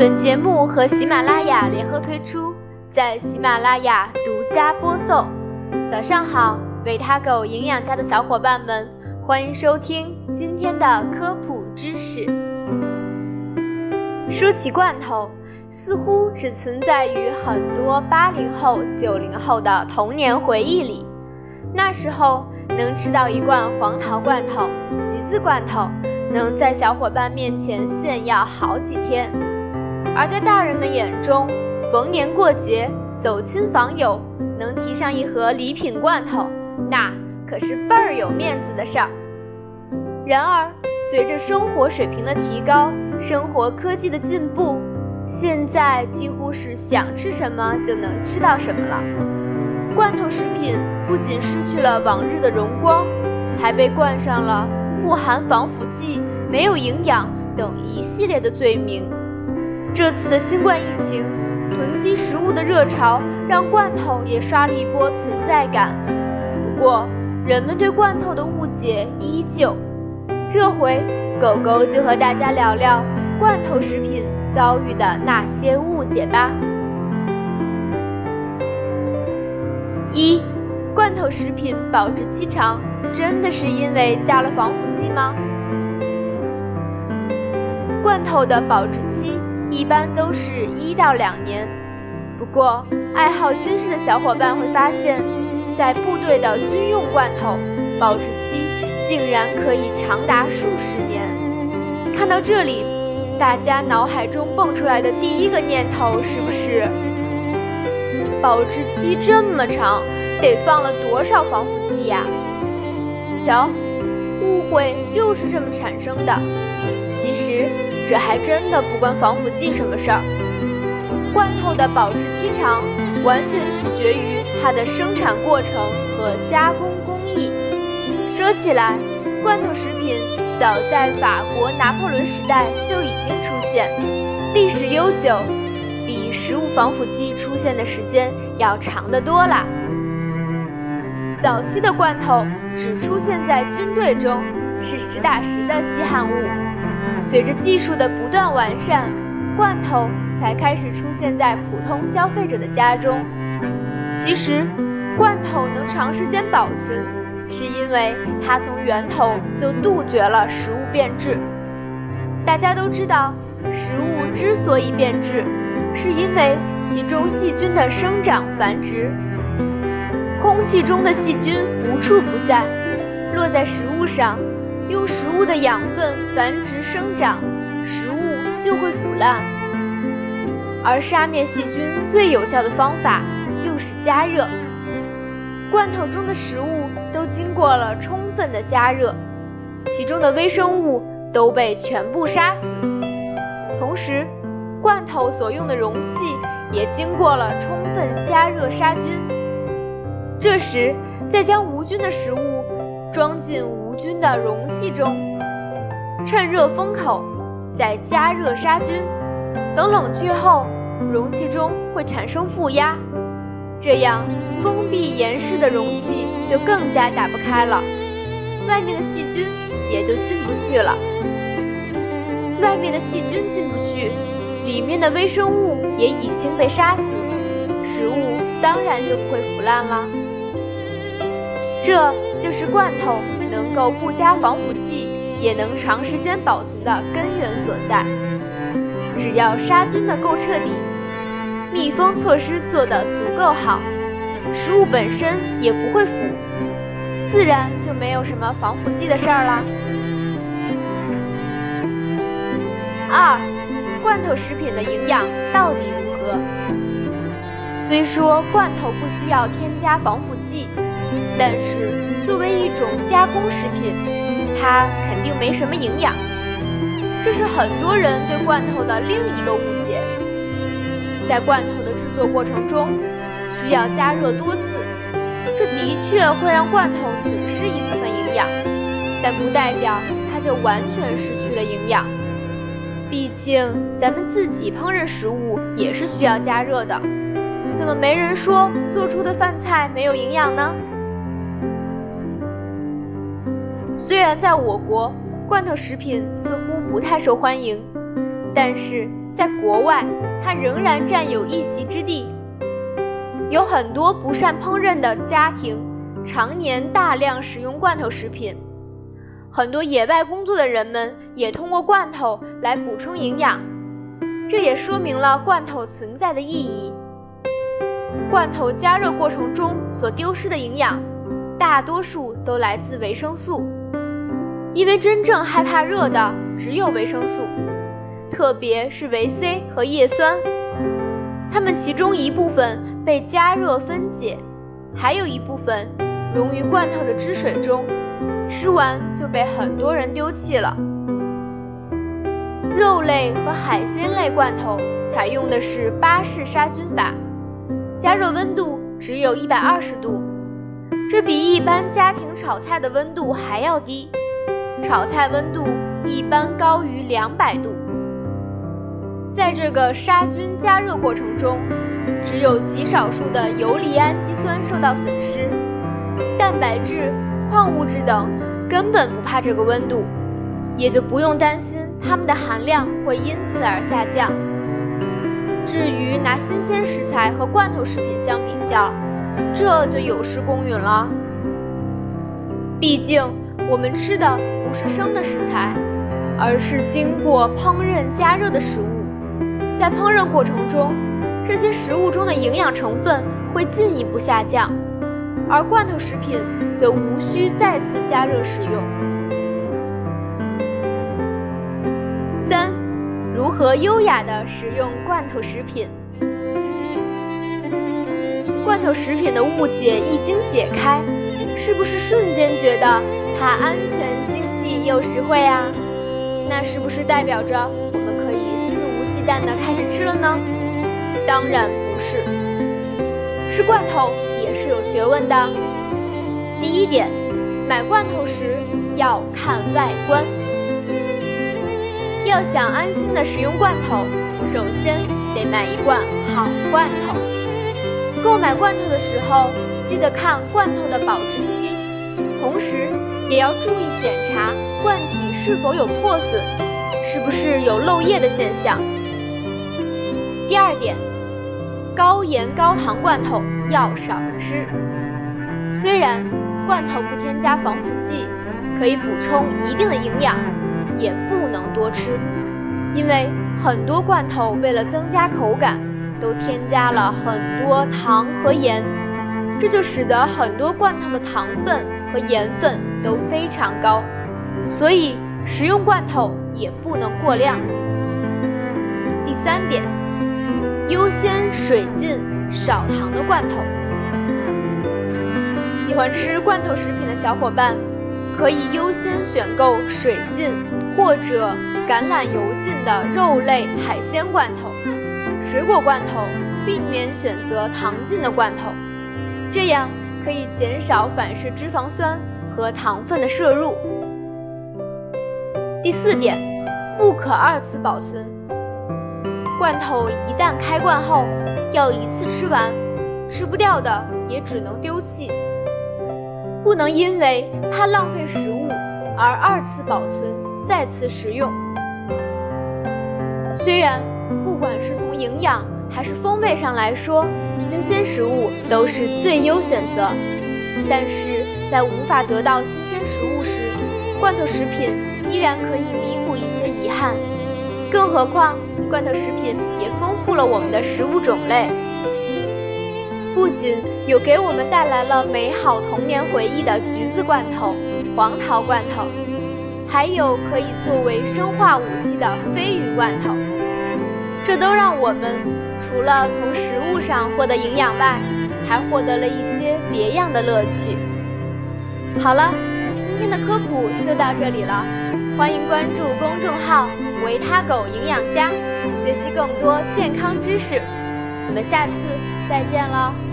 本节目和喜马拉雅联合推出，在喜马拉雅独家播送。早上好，维他狗营养家的小伙伴们，欢迎收听今天的科普知识。说起罐头，似乎只存在于很多八零后、九零后的童年回忆里。那时候能吃到一罐黄桃罐头、橘子罐头，能在小伙伴面前炫耀好几天；而在大人们眼中，逢年过节、走亲访友，能提上一盒礼品罐头，那可是倍儿有面子的事儿。然而，随着生活水平的提高，生活科技的进步，现在几乎是想吃什么就能吃到什么了。罐头食品不仅失去了往日的荣光，还被冠上了富含防腐剂、没有营养等一系列的罪名。这次的新冠疫情，囤积食物的热潮让罐头也刷了一波存在感。不过，人们对罐头的误解依旧。这回，狗狗就和大家聊聊罐头食品遭遇的那些误解吧。一，罐头食品保质期长，真的是因为加了防腐剂吗？罐头的保质期一般都是一到两年，不过爱好军事的小伙伴会发现，在部队的军用罐头，保质期竟然可以长达数十年。看到这里，大家脑海中蹦出来的第一个念头是不是？保质期这么长，得放了多少防腐剂呀？瞧，误会就是这么产生的。其实这还真的不关防腐剂什么事儿。罐头的保质期长，完全取决于它的生产过程和加工工艺。说起来，罐头食品早在法国拿破仑时代就已经出现，历史悠久。比食物防腐剂出现的时间要长得多啦。早期的罐头只出现在军队中，是实打实的稀罕物。随着技术的不断完善，罐头才开始出现在普通消费者的家中。其实，罐头能长时间保存，是因为它从源头就杜绝了食物变质。大家都知道，食物之所以变质。是因为其中细菌的生长繁殖，空气中的细菌无处不在，落在食物上，用食物的养分繁殖生长，食物就会腐烂。而杀灭细菌最有效的方法就是加热。罐头中的食物都经过了充分的加热，其中的微生物都被全部杀死，同时。罐头所用的容器也经过了充分加热杀菌，这时再将无菌的食物装进菌的容器中，趁热封口，再加热杀菌。等冷却后，容器中会产生负压，这样封闭严实的容器就更加打不开了，外面的细菌也就进不去了。外面的细菌进不去。里面的微生物也已经被杀死，食物当然就不会腐烂了。这就是罐头能够不加防腐剂也能长时间保存的根源所在。只要杀菌的够彻底，密封措施做得足够好，食物本身也不会腐，自然就没有什么防腐剂的事儿了。二。罐头食品的营养到底如何？虽说罐头不需要添加防腐剂，但是作为一种加工食品，它肯定没什么营养。这是很多人对罐头的另一个误解。在罐头的制作过程中，需要加热多次，这的确会让罐头损失一部分营养，但不代表它就完全失去了营养。毕竟，咱们自己烹饪食物也是需要加热的，怎么没人说做出的饭菜没有营养呢？虽然在我国，罐头食品似乎不太受欢迎，但是在国外它仍然占有一席之地。有很多不善烹饪的家庭，常年大量食用罐头食品。很多野外工作的人们也通过罐头来补充营养，这也说明了罐头存在的意义。罐头加热过程中所丢失的营养，大多数都来自维生素，因为真正害怕热的只有维生素，特别是维 C 和叶酸，它们其中一部分被加热分解，还有一部分溶于罐头的汁水中。吃完就被很多人丢弃了。肉类和海鲜类罐头采用的是巴氏杀菌法，加热温度只有一百二十度，这比一般家庭炒菜的温度还要低。炒菜温度一般高于两百度。在这个杀菌加热过程中，只有极少数的游离氨基酸受到损失，蛋白质。矿物质等根本不怕这个温度，也就不用担心它们的含量会因此而下降。至于拿新鲜食材和罐头食品相比较，这就有失公允了。毕竟我们吃的不是生的食材，而是经过烹饪加热的食物，在烹饪过程中，这些食物中的营养成分会进一步下降。而罐头食品则无需再次加热食用。三、如何优雅地食用罐头食品？罐头食品的误解一经解开，是不是瞬间觉得它安全、又实惠啊？那是不是代表着我们可以肆无忌惮地开始吃了呢？当然不是，吃罐头。也是有学问的。第一点，买罐头时要看外观。要想安心的使用罐头，首先得买一罐好罐头。购买罐头的时候，记得看罐头的保质期，同时也要注意检查罐体是否有破损，是不是有漏液的现象。第二点。高盐高糖罐头要少吃。虽然罐头不添加防腐剂，可以补充一定的营养，也不能多吃，因为很多罐头为了增加口感，都添加了很多糖和盐，这就使得很多罐头的糖分和盐分都非常高，所以食用罐头也不能过量。第三点。优先水浸少糖的罐头。喜欢吃罐头食品的小伙伴，可以优先选购水浸或者橄榄油浸的肉类海鲜罐头。水果罐头避免选择糖浸的罐头，这样可以减少反式脂肪酸和糖分的摄入。第四点，不可二次保存。罐头一旦开罐后，要一次吃完，吃不掉的也只能丢弃。不能因为怕浪费食物而二次保存、再次食用。虽然不管是从营养还是风味上来说，新鲜食物都是最优选择，但是在无法得到新鲜食物时，罐头食品依然可以弥补一些遗憾。更何况，罐头食品也丰富了我们的食物种类，不仅有给我们带来了美好童年回忆的橘子罐头、黄桃罐头，还有可以作为生化武器的鲱鱼罐头，这都让我们除了从食物上获得营养外，还获得了一些别样的乐趣。好了，今天的科普就到这里了，欢迎关注公众号。维他狗营养家，学习更多健康知识。我们下次再见了。